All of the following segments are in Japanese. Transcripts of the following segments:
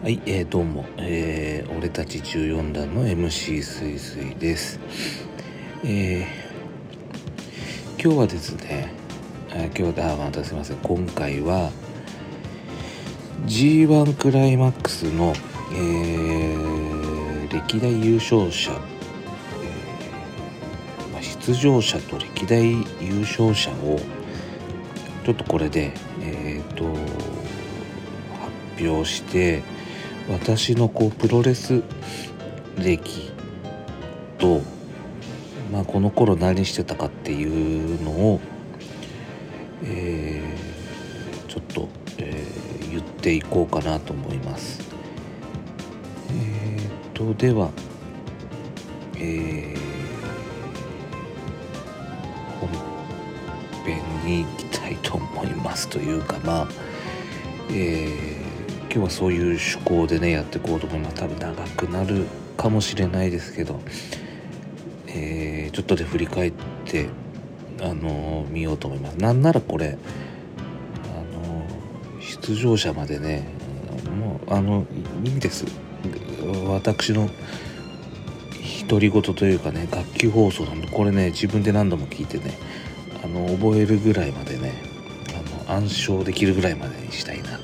はい、えー、どうも、えー、俺たち14段の MC すいすいです。えー、今日はですね、え、今日は、あ、またすいません、今回は G1 クライマックスの、えー、歴代優勝者、えーまあ、出場者と歴代優勝者をちょっとこれで、えー、と発表して私のこうプロレス歴と、まあ、この頃何してたかっていうのを、えー、ちょっと、えー、言っていこうかなと思います。えーと、では、えー、本編に行きたいと思いますというかまあ、えー今日はそういう趣向でねやっていこうと思います多分長くなるかもしれないですけど、えー、ちょっとで振り返ってあのー、見ようと思います。なんならこれあのー、出場者までねもうあのいいんです。私の独り言というかね楽器放送なんでこれね自分で何度も聞いてねあの覚えるぐらいまでねあの暗唱できるぐらいまでにしたいな。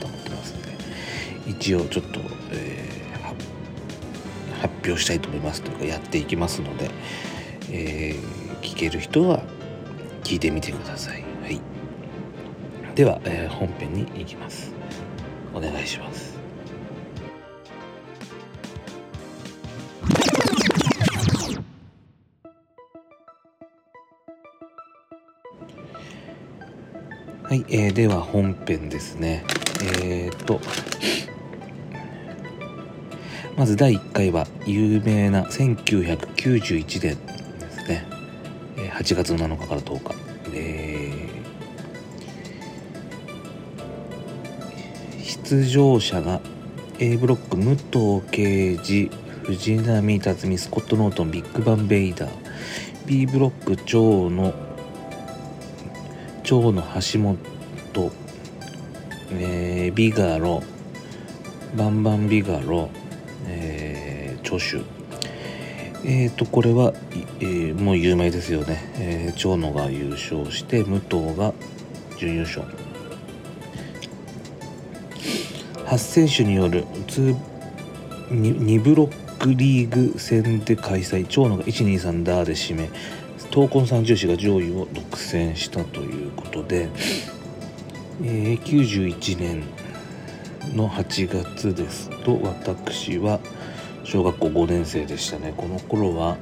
一応ちょっと、えー、発表したいと思いますというかやっていきますので、えー、聞ける人は聞いてみてください。はい、では、えー、本編に行きます。お願いします。はい、えー、では本編ですね。えー、っと、まず第1回は有名な1991年ですね。8月7日から10日、えー、出場者が A ブロック武藤敬司藤波辰巳スコット・ノートンビッグバン・ベイダー。B ブロック長野長野橋本、えー、ビガロバンバンビガロえー、著手。えーとこれは、えー、もう有名ですよね、えー、長野が優勝して武藤が準優勝。8選手による 2, 2ブロックリーグ戦で開催。長野が123ダーで締め闘魂三重士が上位を独占したということで、えー、91年の8月ですと私は小学校5年生でしたね。この頃は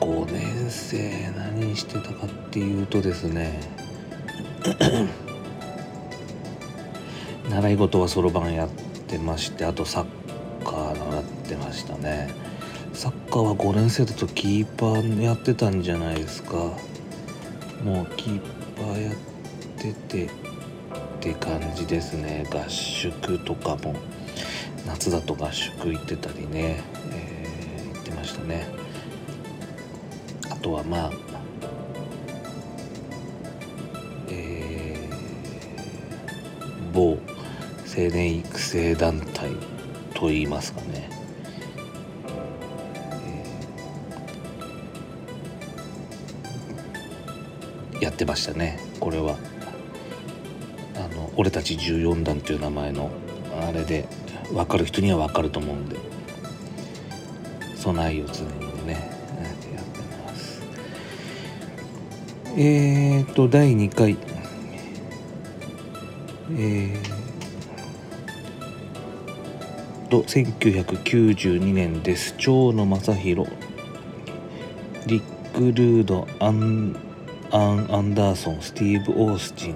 5年生何してたかっていうとですね習い事はそろばんやってましてあとサッカー習ってましたね。サッカーは5年生だとキーパーやってたんじゃないですか。もうキーパーやっててって感じですね。合宿とかも。夏だと合宿行ってたりね、えー、行ってましたね。あとはまあえー、某青年育成団体といいますかね、えー、やってましたねこれは。あの。俺たち14団っていう名前のあれで。分かる人には分かると思うんで。備えを常にねやってます。えーと第2回。えーと1992年です。長野正弘リック・ルードアンアン・アンダーソンスティーブ・オースチン。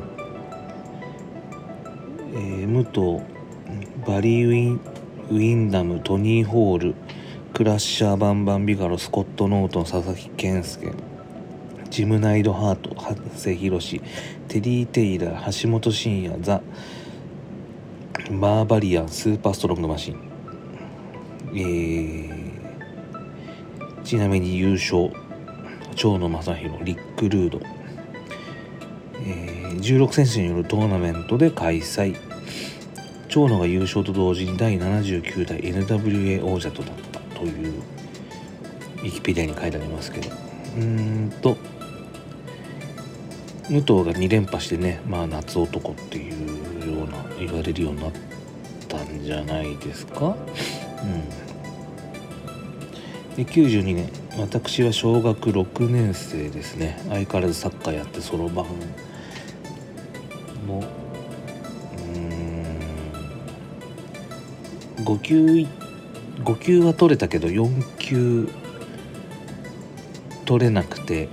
えー、武藤バリー・ウィンウィンダムトニー・ホールクラッシャー・バンバン・ビガロスコット・ノートン佐々木健介ジム・ナイド・ハート長谷博テリー・テイラー橋本真也ザ・バーバリアンスーパーストロングマシン、えー、ちなみに優勝長野正弘リック・ルード、えー、16選手によるトーナメントで開催。長野が優勝と同時に第79代 NWA 王者となったというウィキペディアに書いてありますけど。うーんと武藤が2連覇してね、まあ、夏男っていうような言われるようになったんじゃないですか？うん、で92年私は小学6年生ですね。相変わらずサッカーやってそろばんも5級5級は取れたけど4級取れなくて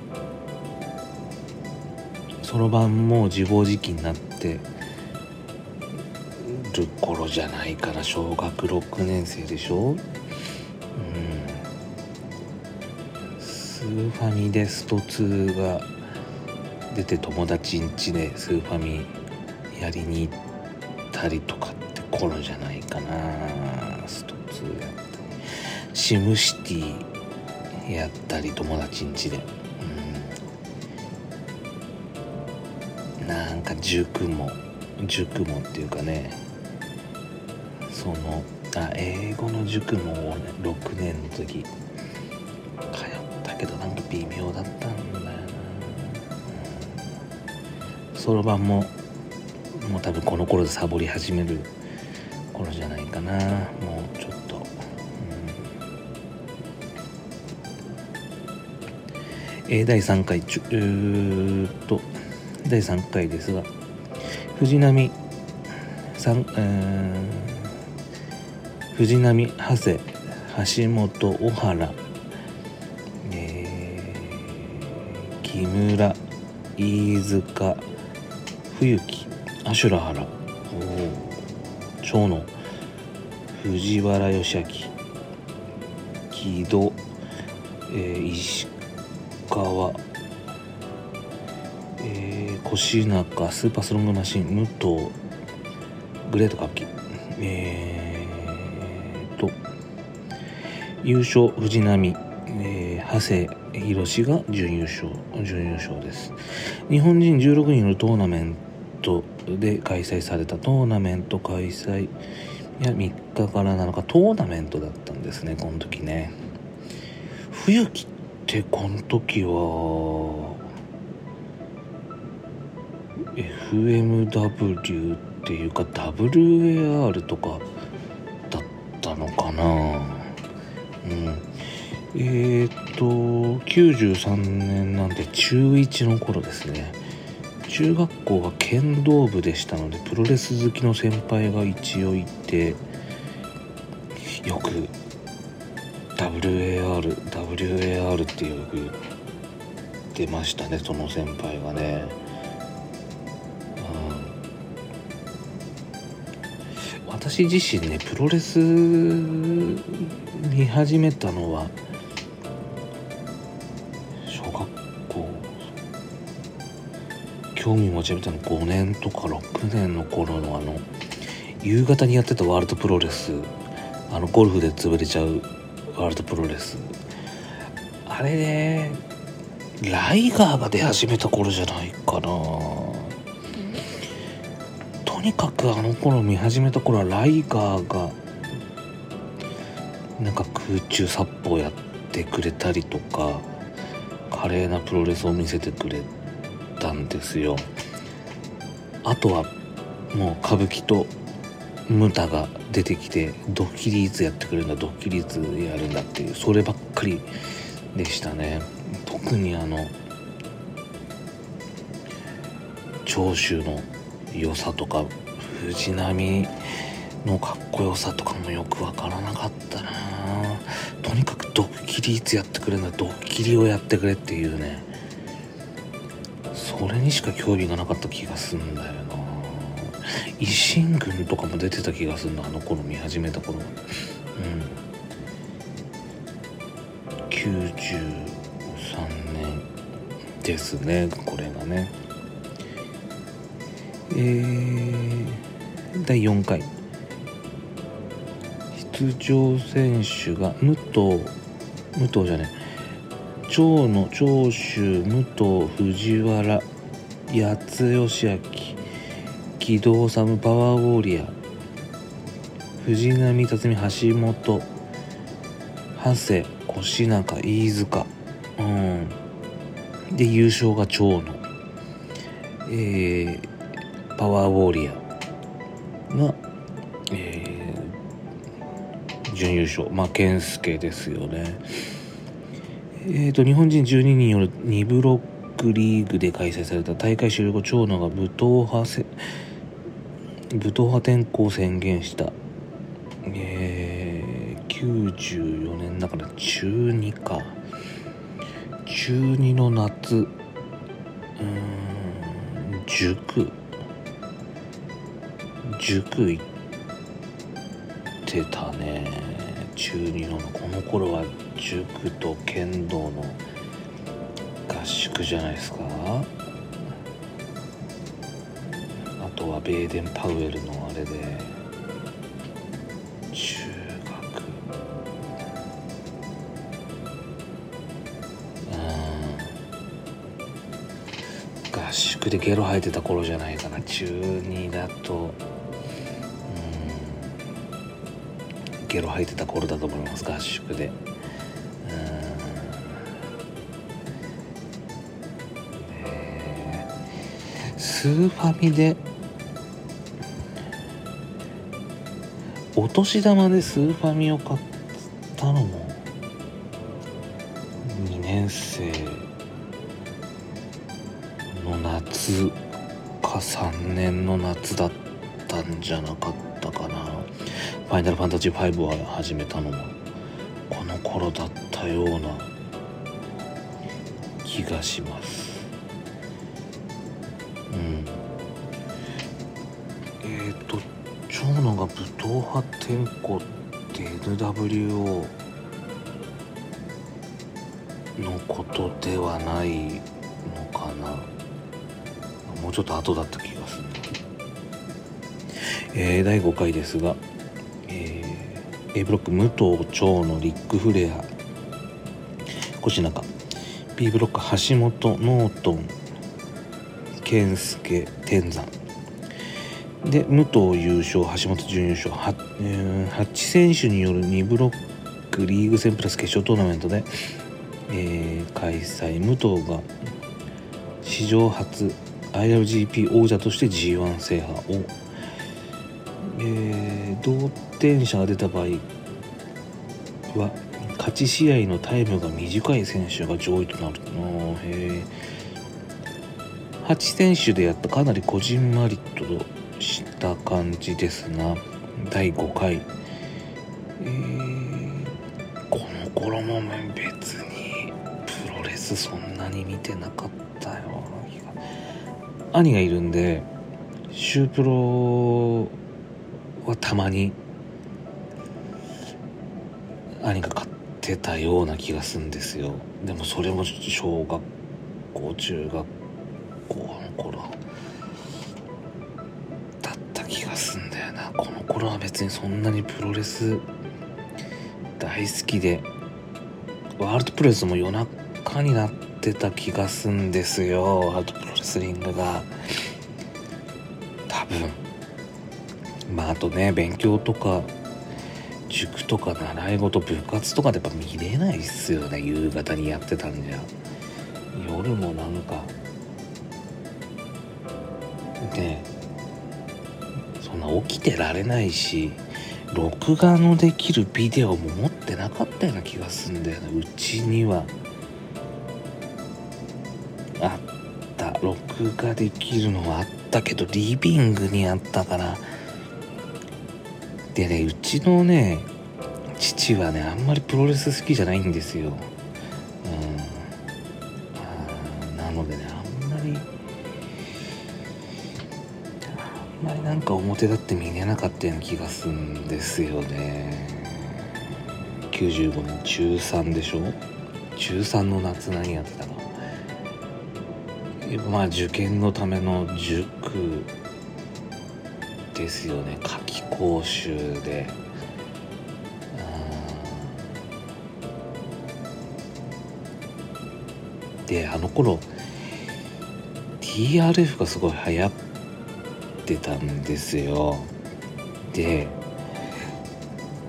そろばんもう自暴自棄になってる頃じゃないかな小学6年生でしょ？うん。スーファミでスト2が出て友達ん家でスーファミやりに行ったりとかって頃じゃないかな。スト2やったり。シムシティやったり友達ん家で。うん。なんか塾も塾もっていうかね。そのあ英語の塾も6年の時通ったけどなんか微妙だったんだよな。そろばんももう多分この頃でサボり始めるかな。もうちょっと、うん、えー第3回。ちゅえーっと。第3回ですが。藤波。さん、えー。藤波長谷橋本小原、えー木村飯塚冬木阿修羅原。おー。長野。藤原義明木戸、えー石川えー、越中スーパースロングマシン武藤グレートカキえー、と優勝藤波、えー、長谷博が準優勝準優勝です。日本人16人のトーナメントで開催されたトーナメント開催いや3日から7日トーナメントだったんですねこの時ね。冬木ってこの時は FMW っていうか WAR とかだったのかな。うん。えー、っと93年なんで中1の頃ですね。中学校が剣道部でしたのでプロレス好きの先輩が一応いてよく WAR WAR ってよく言ってましたねその先輩がね。うん。私自身ねプロレス見始めたのは興味持ち始めたの5年とか6年の頃のあの夕方にやってたワールドプロレス。あのゴルフで潰れちゃうワールドプロレス。あれでライガーが出始めた頃じゃないかな。とにかくあの頃見始めた頃はライガーがなんか空中殺法やってくれたりとか華麗なプロレスを見せてくれたんですよ。あとはもう歌舞伎とムタが出てきてドッキリいつやってくれるんだドッキリいつやるんだっていうそればっかりでしたね。特にあの長州の良さとか藤波のかっこよさとかもよくわからなかったな。とにかくドッキリいつやってくれるんだドッキリをやってくれっていうね。それにしか興味がなかった気がすんだよな。維新軍とかも出てた気がするのあの頃見始めた頃。うん。93年ですねこれがね。えー、第4回。出場選手が武藤。武藤じゃね長野長州武藤藤原八津義明機動サムパワーウォーリア藤波辰巳橋本長谷越中飯塚。うん。で優勝が長野。えー、パワーウォーリア。が、えー、準優勝。まあ健介ですよね。えーと、日本人12人による2ブロックリーグで開催された大会終了後長野が武闘派せ武闘派転向を宣言した、えー、94年だから中2か。中2の夏。うん塾。塾行ってたね。中2のこの頃は塾と剣道の合宿じゃないですか。あとはベーデン・パウエルのあれで中学。うん。合宿でゲロ吐いてた頃じゃないかな。中2だとゲロ吐いてた頃だと思います合宿で。スーファミでお年玉でスーファミを買っジ5」は始めたのもこの頃だったような気がします。うん。えっ、ー、と長野が武闘派転向って NWO のことではないのかな。もうちょっと後だった気がする。えー、第5回ですが、えー、A ブロック武藤長野リック・フレア。越中。B ブロック橋本ノートン健介天山。で武藤優勝橋本準優勝。8,、えー、8選手による2ブロックリーグ戦プラス決勝トーナメントで、えー、開催。武藤が史上初 IRGP 王者として G1 制覇を、えー、同点者が出た場合は勝ち試合のタイムが短い選手が上位となるのへ8選手でやったかなりこじんまりとした感じですな。第5回、えー、この頃も別にプロレスそんなに見てなかったよ。兄がいるんでシュープロはたまに兄が買ってたような気がするんですよ。でもそれも小学校中学校の頃だった気がすんだよな。この頃は別にそんなにプロレス大好きでワールドプロレスも夜中になってた気がすんですよ。ワールドプロレスリングが。多分。とね勉強とか塾とか習い事部活とかでやっぱ見れないっすよね。夕方にやってたんじゃ。夜もなんかねそんな起きてられないし録画のできるビデオも持ってなかったような気がすんだよなうちにはあった。録画できるのはあったけどリビングにあったからでねうちのね父はねあんまりプロレス好きじゃないんですよ。うん。なのでねあんまりあんまりなんか表立って見れなかったような気がするんですよね。95年中3でしょ？中3の夏何やってたか。まあ受験のための塾ですよね。夏期講習で。であの頃 TRF がすごい流行ってたんですよ。で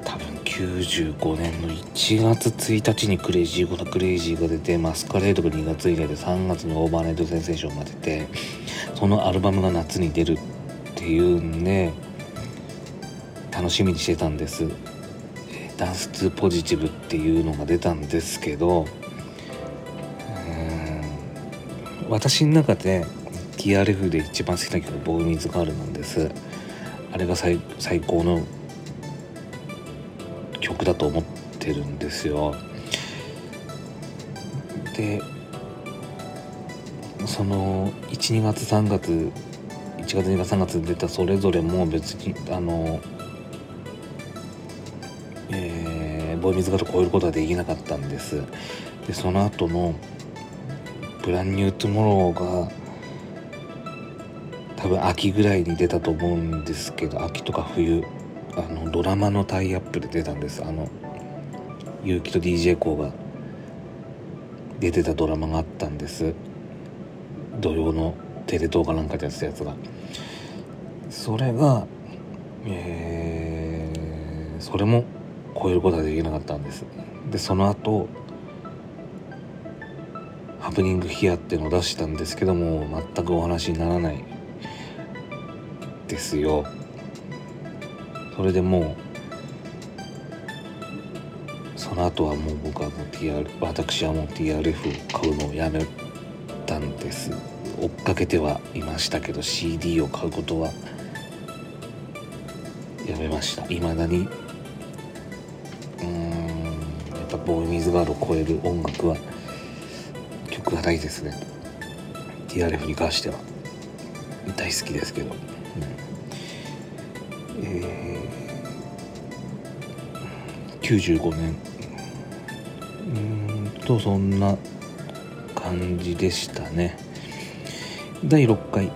多分95年の1月1日に CRAZY GONNA CRAZY が出て masquerade が2月以来で3月に Overnight Sensation が出てそのアルバムが夏に出るっていうんで楽しみにしてたんです。 dance to positive っていうのが出たんですけど私の中で TRF で一番好きな曲ボーイミズガールなんです。あれが最高の曲だと思ってるんですよ。でその12月3月1月2月3月出たそれぞれも別にあのえー、ボーイズガール超えることはできなかったんです。でその後の「ブランニュートゥモローが多分秋ぐらいに出たと思うんですけど秋とか冬あのドラマのタイアップで出たんです。あの結城と d j コーが出てたドラマがあったんです。土曜のテレ東かなんかでやってたやつが。それがえー、それも超えることはできなかったんです。でその後ハプニングヒアっていうのを出したんですけども全くお話にならないですよ。それでもうその後はもう僕はもう TR 私はもう TRF を買うのをやめたんです。追っかけてはいましたけど CD を買うことはやめました。いまだに。うん。やっぱボーイミズガールを超える音楽は曲がないですね。TRF に関しては。大好きですけど、うん。えー、95年。うんとそんな感じでしたね。第6回。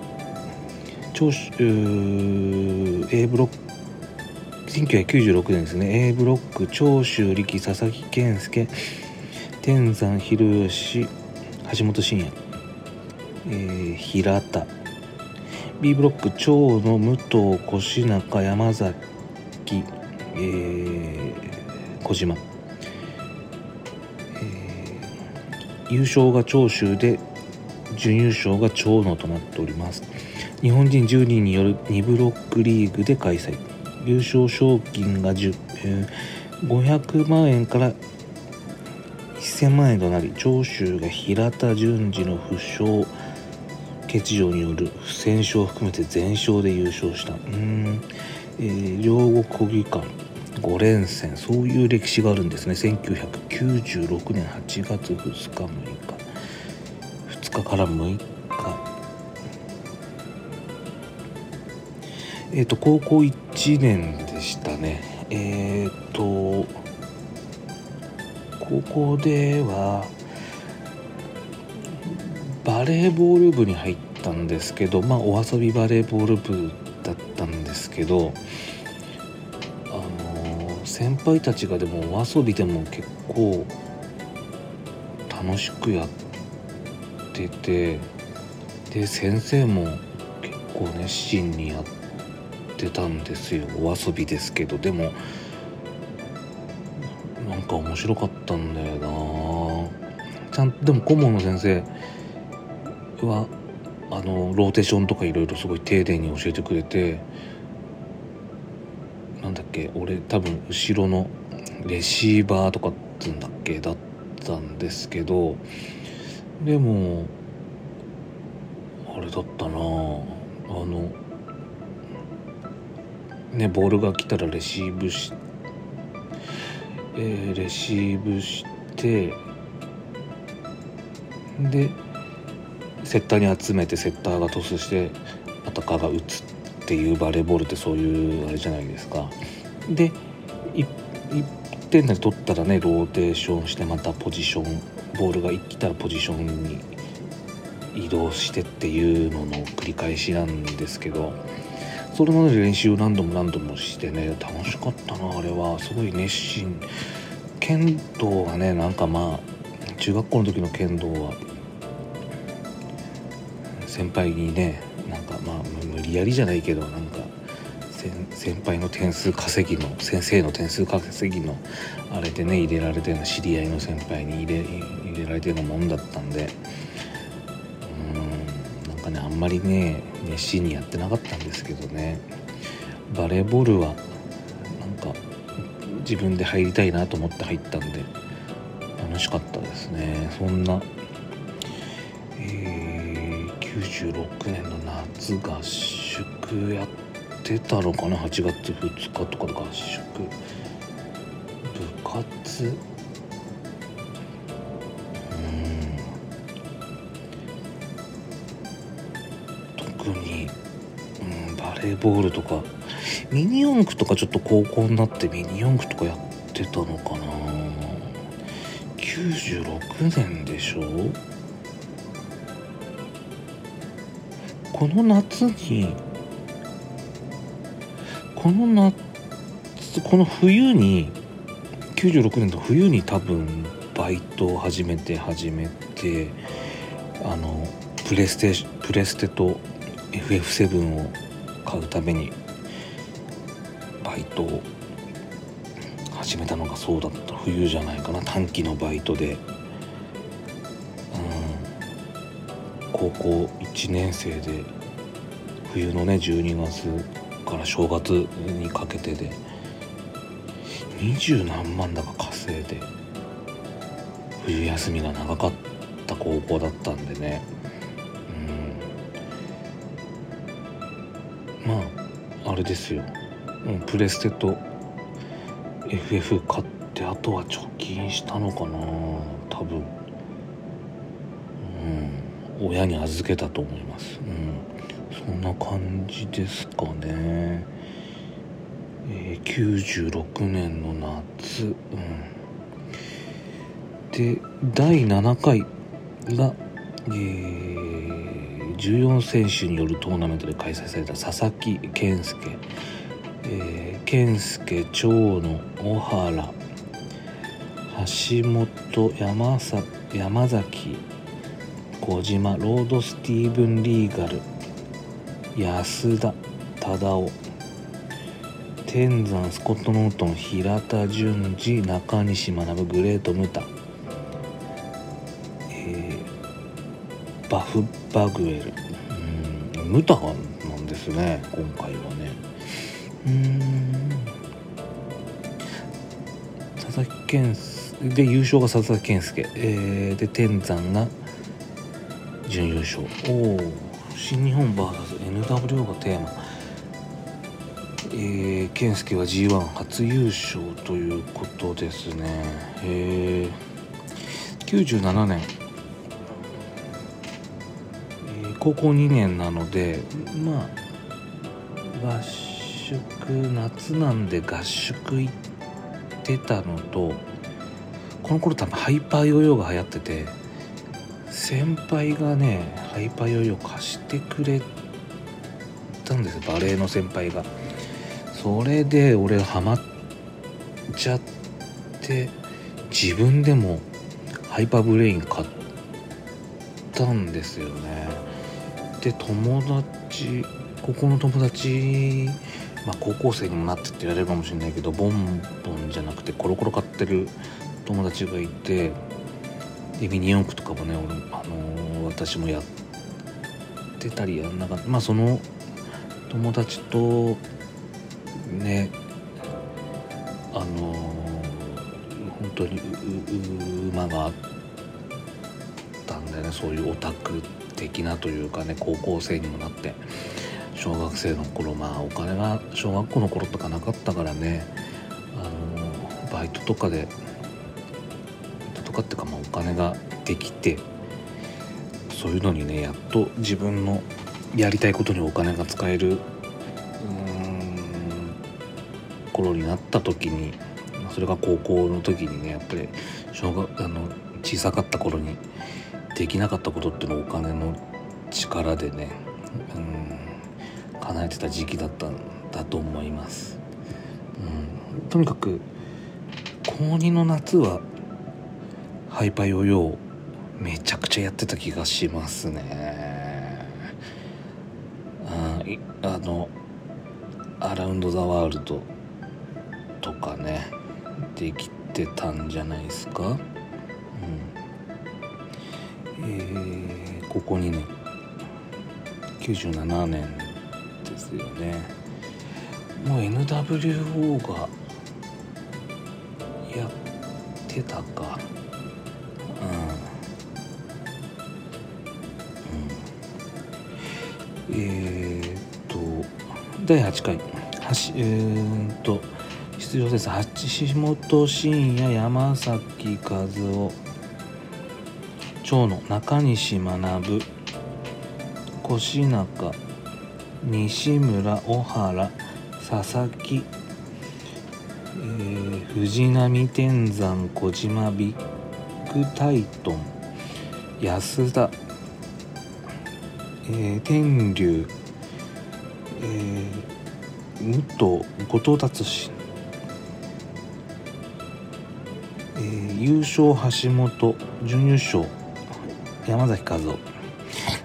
長州 A ブロック1996年ですね。A ブロック長州力佐々木健介天山博吉橋本真也、えー、平田。B ブロック長野武藤越中山崎、えー、小島、えー、優勝が長州で準優勝が長野となっております。日本人10人による2ブロックリーグで開催。優勝賞金が10、え、500万円から1000万円となり長州が平田淳二の負傷欠場による不戦勝を含めて全勝で優勝した。うん、えー、両国国技館5連戦そういう歴史があるんですね。1996年8月2日6日。2日から6日。えっ、ー、と高校1年でしたね。えっ、ー、と高校ではバレーボール部に入ったんですけどまあお遊びバレーボール部だったんですけどあの先輩たちがでもお遊びでも結構楽しくやっててで先生も結構熱心にやってたんですよ。お遊びですけど。でもなんか面白かったんだよな。ちゃんでも顧問の先生はあのローテーションとかいろいろすごい丁寧に教えてくれてなんだっけ俺多分後ろのレシーバーとかっていうんだっけだったんですけどでもあれだったな。あのねボールが来たらレシーブし、えー、レシーブしてでセッターに集めてセッターがトスしてアタカーが打つっていうバレーボールってそういうあれじゃないですか。で1点で取ったらねローテーションしてまたポジションボールが来たらポジションに移動してっていうのの繰り返しなんですけどそれまで練習を何度も何度もしてね楽しかったなあれは。すごい熱心。剣道がねなんかまあ中学校の時の剣道は先輩にねなんかまあ無理やりじゃないけどなんか先輩の点数稼ぎの先生の点数稼ぎのあれでね入れられてるの知り合いの先輩に入れ入れられてるのもんだったんでまりね熱心にやってなかったんですけどね。バレーボールはなんか自分で入りたいなと思って入ったんで楽しかったですね。そんな、えー、96年の夏合宿やってたのかな？8月2日とかで合宿。部活ーボールとかミニ四駆とかちょっと高校になってミニ四駆とかやってたのかな。96年でしょ？この夏にこの夏この冬に96年の冬に多分バイトを始めて始めてあのプレステプレステと FF7 を買うためにバイトを始めたのがそうだった。冬じゃないかな。短期のバイトで、うん、高校1年生で冬のね12月から正月にかけてで二十何万だか稼いで冬休みが長かった高校だったんでね。まああれですよ、うん、プレステと FF 買ってあとは貯金したのかな多分。うん親に預けたと思います。うんそんな感じですかね。えー、96年の夏。うん。で第7回が、えー、14選手によるトーナメントで開催された佐々木健介。えー、健介長野小原橋本山山崎小島ロードスティーブン・リーガル安田忠雄天山スコット・ノートン平田淳二中西学グレート・ムタ、バフ・バグエル。うんムタなんですね今回はね。うん。佐々木健で優勝が佐々木健介、えー、で天山が準優勝。おお新日本 VSNW がテーマ。えー、健介は G1 初優勝ということですね。えー、97年、高校2年なのでまあ合宿夏なんで合宿行ってたのとこの頃多分ハイパーヨーヨーが流行ってて先輩がねハイパーヨーヨー貸してくれたんですバレエの先輩が。それで俺ハマっちゃって自分でもハイパーブレイン買ったんですよね。で友達ここの友達まあ、高校生にもなってって言われるかもしれないけどボンボンじゃなくてコロコロ買ってる友達がいてでミニ四駆とかもね俺、あのー、私もやってたりやんなかった。まあその友達とねあのー、本当に馬があったんでねそういうオタクって。的なというかね高校生にもなって。小学生の頃まあお金が小学校の頃とかなかったからねあのバイトとかでバイトとかっていうかまあお金ができてそういうのにねやっと自分のやりたいことにお金が使える頃になった時にそれが高校の時にねやっぱり小学あの小さかった頃にできなかったことっていうのをお金の力でね、うん叶えてた時期だったんだと思います、うん、とにかく高2の夏はハイパーヨーヨーめちゃくちゃやってた気がしますね。ああのアラウンド・ザ・ワールドとかねできてたんじゃないですか、うん。えー、ここ2年97年ですよね。もう NWO がやってたか。うん、うん、えー、っと第8回。はしえー、っと出場です橋本真也山崎和夫。長野中西学越中西村小原佐々木、えー、藤波天山小島ビッグタイトン安田、えー、天竜、えー、武藤後藤達志、えー、優勝橋本準優勝。山崎和夫。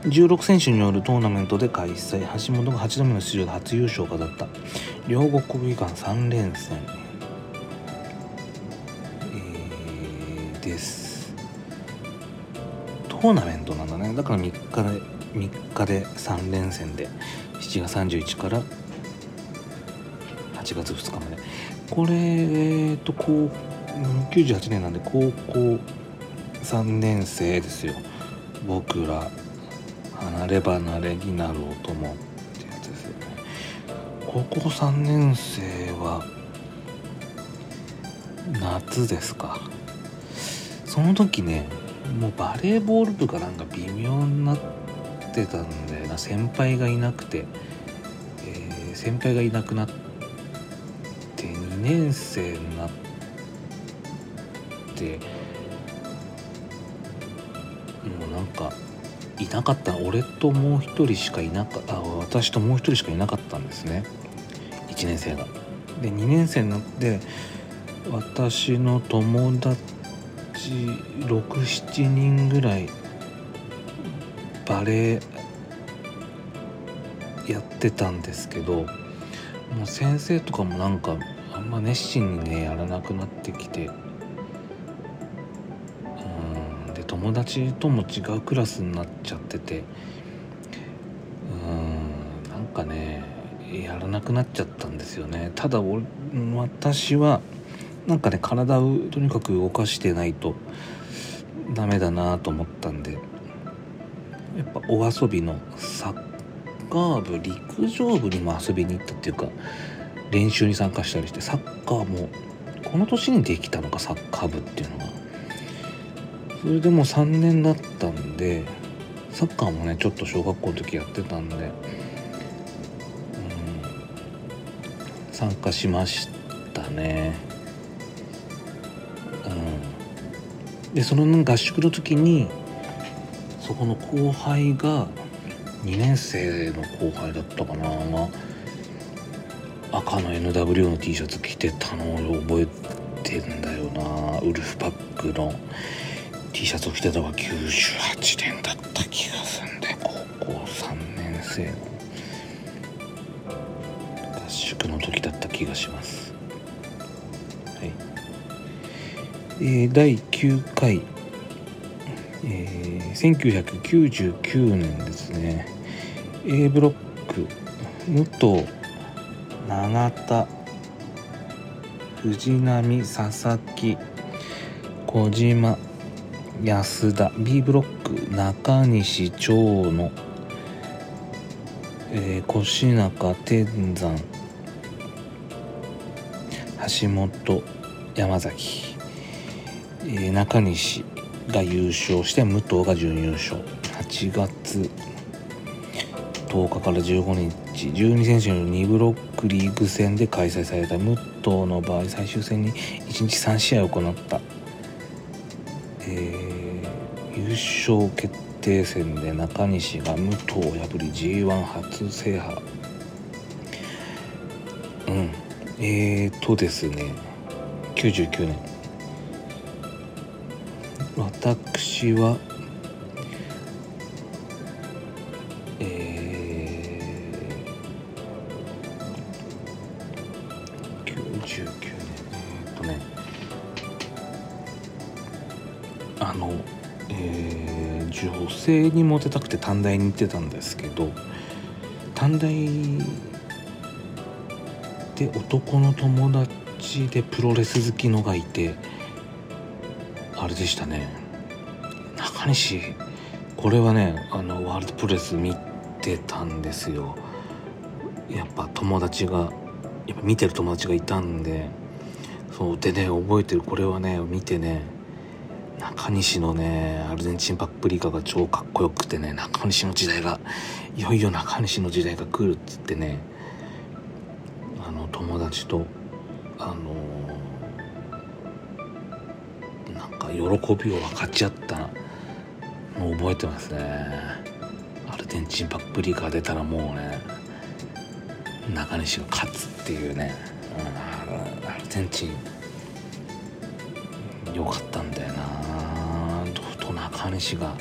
16選手によるトーナメントで開催。橋本が8度目の出場で初優勝を飾った。両国国技館3連戦、えー、です。トーナメントなんだね。だから3日で3日で3連戦で7月31から8月2日まで。これえっとこう98年なんで高校3年生ですよ。僕ら離れ離れになろうともってやつですよね。高校3年生は夏ですか。その時ねもうバレーボール部がなんか微妙になってたんだよな先輩がいなくて、えー、先輩がいなくなって2年生になってかいなかった俺ともう一人しかいなかった私ともう一人しかいなかったんですね1年生が。で2年生になって私の友達67人ぐらいバレエやってたんですけどもう先生とかもなんかあんま熱心にねやらなくなってきて友達とも違うクラスになっちゃっててうんなんかねやらなくなっちゃったんですよね。ただ私はなんかね体をとにかく動かしてないとダメだなと思ったんでやっぱお遊びのサッカー部陸上部にも遊びに行ったっていうか練習に参加したりしてサッカーもこの年にできたのかサッカー部っていうのがそれでも3年だったんでサッカーもねちょっと小学校の時やってたんで、うん、参加しましたね。うん。でその合宿の時にそこの後輩が2年生の後輩だったかな。が赤の NW の T シャツ着てたのを覚えてんだよな。ウルフパックの。T シャツを着てたのが98年だった気がするんで高校3年生の合宿の時だった気がします。はい。えー、第9回。えー、1999年ですね。A ブロック武藤永田藤波佐々木小島安田。B ブロック。中西長野、えー、越中天山。橋本山崎、えー、中西が優勝して武藤が準優勝。8月。10日から15日。12選手の2ブロックリーグ戦で開催された。武藤の場合最終戦に1日3試合行った。えー、勝決定戦で中西が武藤を破り G1 初制覇。うん。えーとですね。99年。私は性にモテたくて短大に行ってたんですけど短大で男の友達でプロレス好きのがいてあれでしたね。中西これはねあのワールドプロレス見てたんですよ。やっぱ友達がやっぱ見てる友達がいたんでそうでね覚えてるこれはね見てね中西のねアルゼンチンパプリカが超かっこよくてね中西の時代がいよいよ中西の時代が来るっつってねあの友達とあのー、なんか喜びを分かち合ったのを覚えてますね。アルゼンチンパプリカ出たらもうね中西が勝つっていうね、うん、アルゼンチン良かったんだよな。と中西が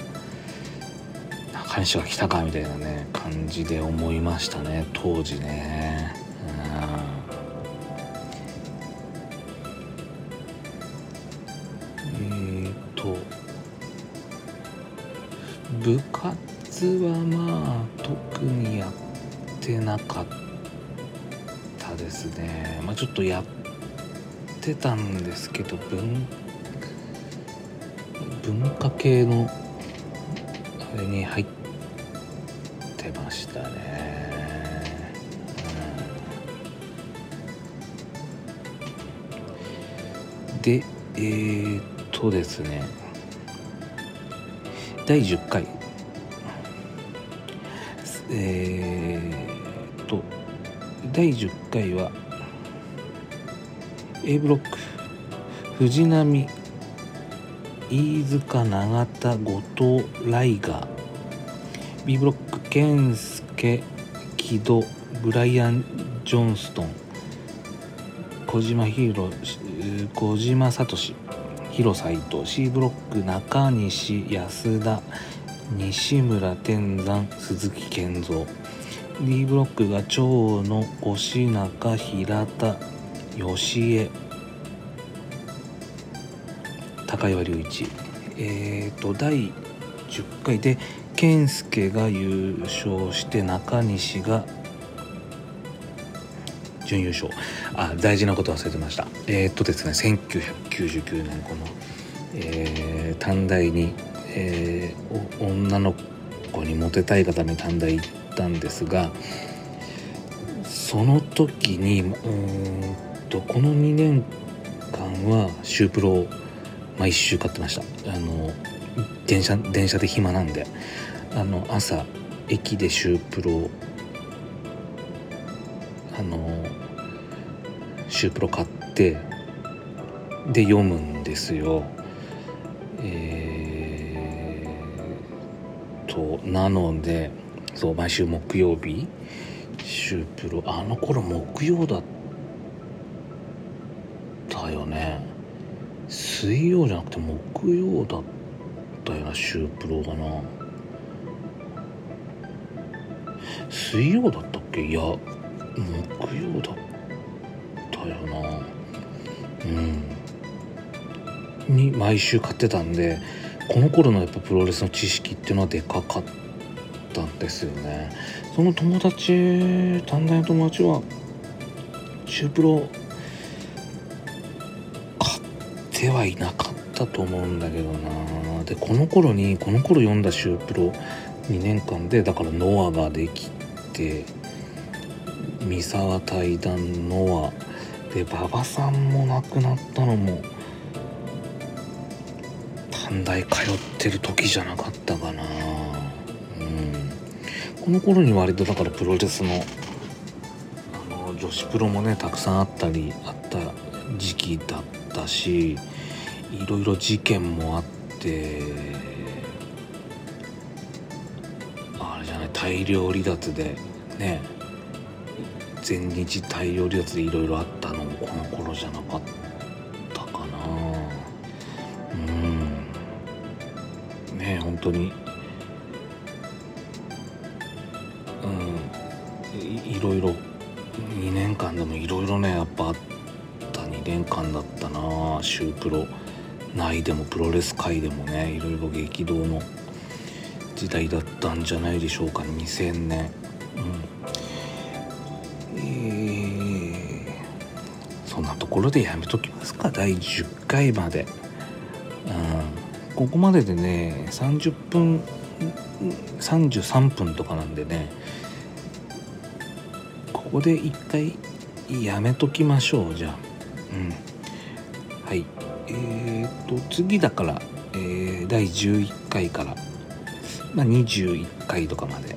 中西が来たかみたいなね感じで思いましたね当時ね、うん、えっ、と部活はまあ特にやってなかったですね。まあちょっとやってたんですけど文文化系のあれに入ってましたね、うん、でえー、っとですね。第10回。えー、っと第10回は A ブロック。藤波飯塚永田後藤ライガー。B ブロック健介木戸ブライアン・ジョンストン。小島宏小島聡広斎藤 C ブロック中西安田西村天山鈴木健三。D ブロックが長野押中平田吉江。高岩隆一。えっ、ー、と第10回。で健介が優勝して中西が準優勝。あ大事なこと忘れてました。えっ、ー、とですね1999年この、えー、短大に、えー、女の子にモテたいがため短大行ったんですがその時にうんとこの2年間はシュープロを毎週買ってました。あの電車電車で暇なんで。あの朝駅でシュープロあのシュープロ買ってで読むんですよ。えー、となのでそう毎週木曜日シュープロ。あの頃木曜だったよね。水曜じゃなくて木曜だったよなシュープロがな。水曜だったっけ？いや木曜だったよな。うん。に毎週買ってたんでこの頃のやっぱプロレスの知識っていうのはでかかったんですよね。その友達短大の友達はシュープロてはいなかったと思うんだけどな。でこの頃にこの頃読んだ「シュープロ」2年間でだからノアができて三沢対談ノア。で馬場さんも亡くなったのも短大通ってる時じゃなかったかな。うん。この頃に割とだからプロレスのあの女子プロもねたくさんあったりあった時期だったしいろいろ事件もあってあれじゃない大量離脱でね全日大量離脱でいろいろあったのもこの頃じゃなかったかな。うん。ね本当に。うん。いろいろ2年間でもいろいろねやっぱあっ年間だったなシュープロ。内でもプロレス界でもねいろいろ激動の時代だったんじゃないでしょうか2000年。うん。えー、そんなところでやめときますか。第10回まで、うん、ここまででね30分33分とかなんでねここで一回やめときましょうじゃあ。うん。はい。えーと次だから、えー、第11回から、まあ、21回とかまで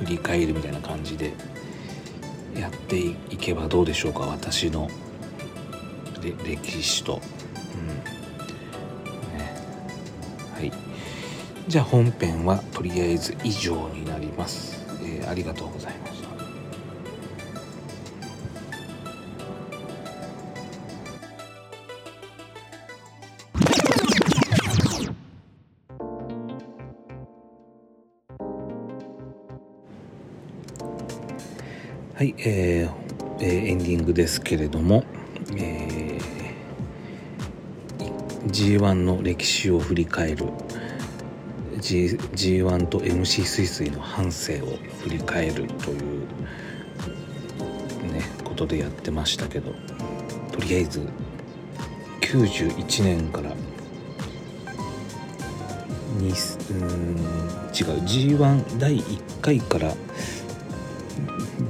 振り返るみたいな感じでやっていけばどうでしょうか私の歴史と、うん。ね、はい。じゃあ本編はとりあえず以上になります、えー、ありがとうございましはい、えー、えー、エンディングですけれども、えー、G1 の歴史を振り返る G G1 と MC スイスイの半生を振り返るというねことでやってましたけどとりあえず91年からにうん違う G1 第1回から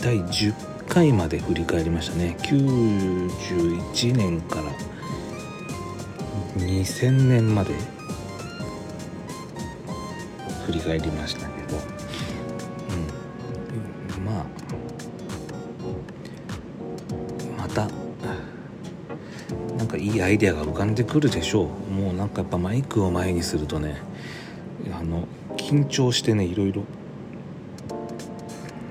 第10回まで振り返りましたね。91年から2000年まで振り返りましたけど、うん、まあまたなんかいいアイデアが浮かんでくるでしょう。もうなんかやっぱマイクを前にするとねあの緊張してねいろいろ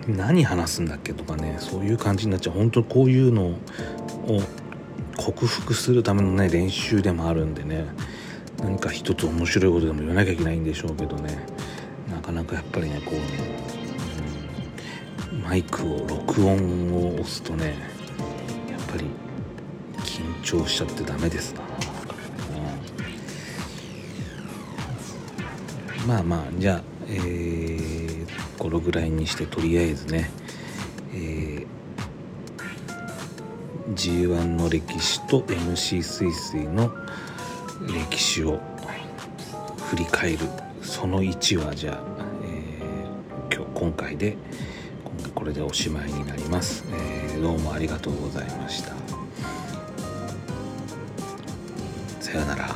何話すんだっけとかねそういう感じになっちゃう。本当こういうのを克服するためのね練習でもあるんでね。何か一つ面白いことでも言わなきゃいけないんでしょうけどね。なかなかやっぱりねこう、うん、マイクを録音を押すとねやっぱり緊張しちゃってダメですな、うん、まあまあじゃあえー、このぐらいにしてとりあえずね、えー、G1 の歴史と MC スイスイの歴史を振り返るその1はじゃあ、えー、今日今回で今回これでおしまいになります、えー、どうもありがとうございました。さようなら。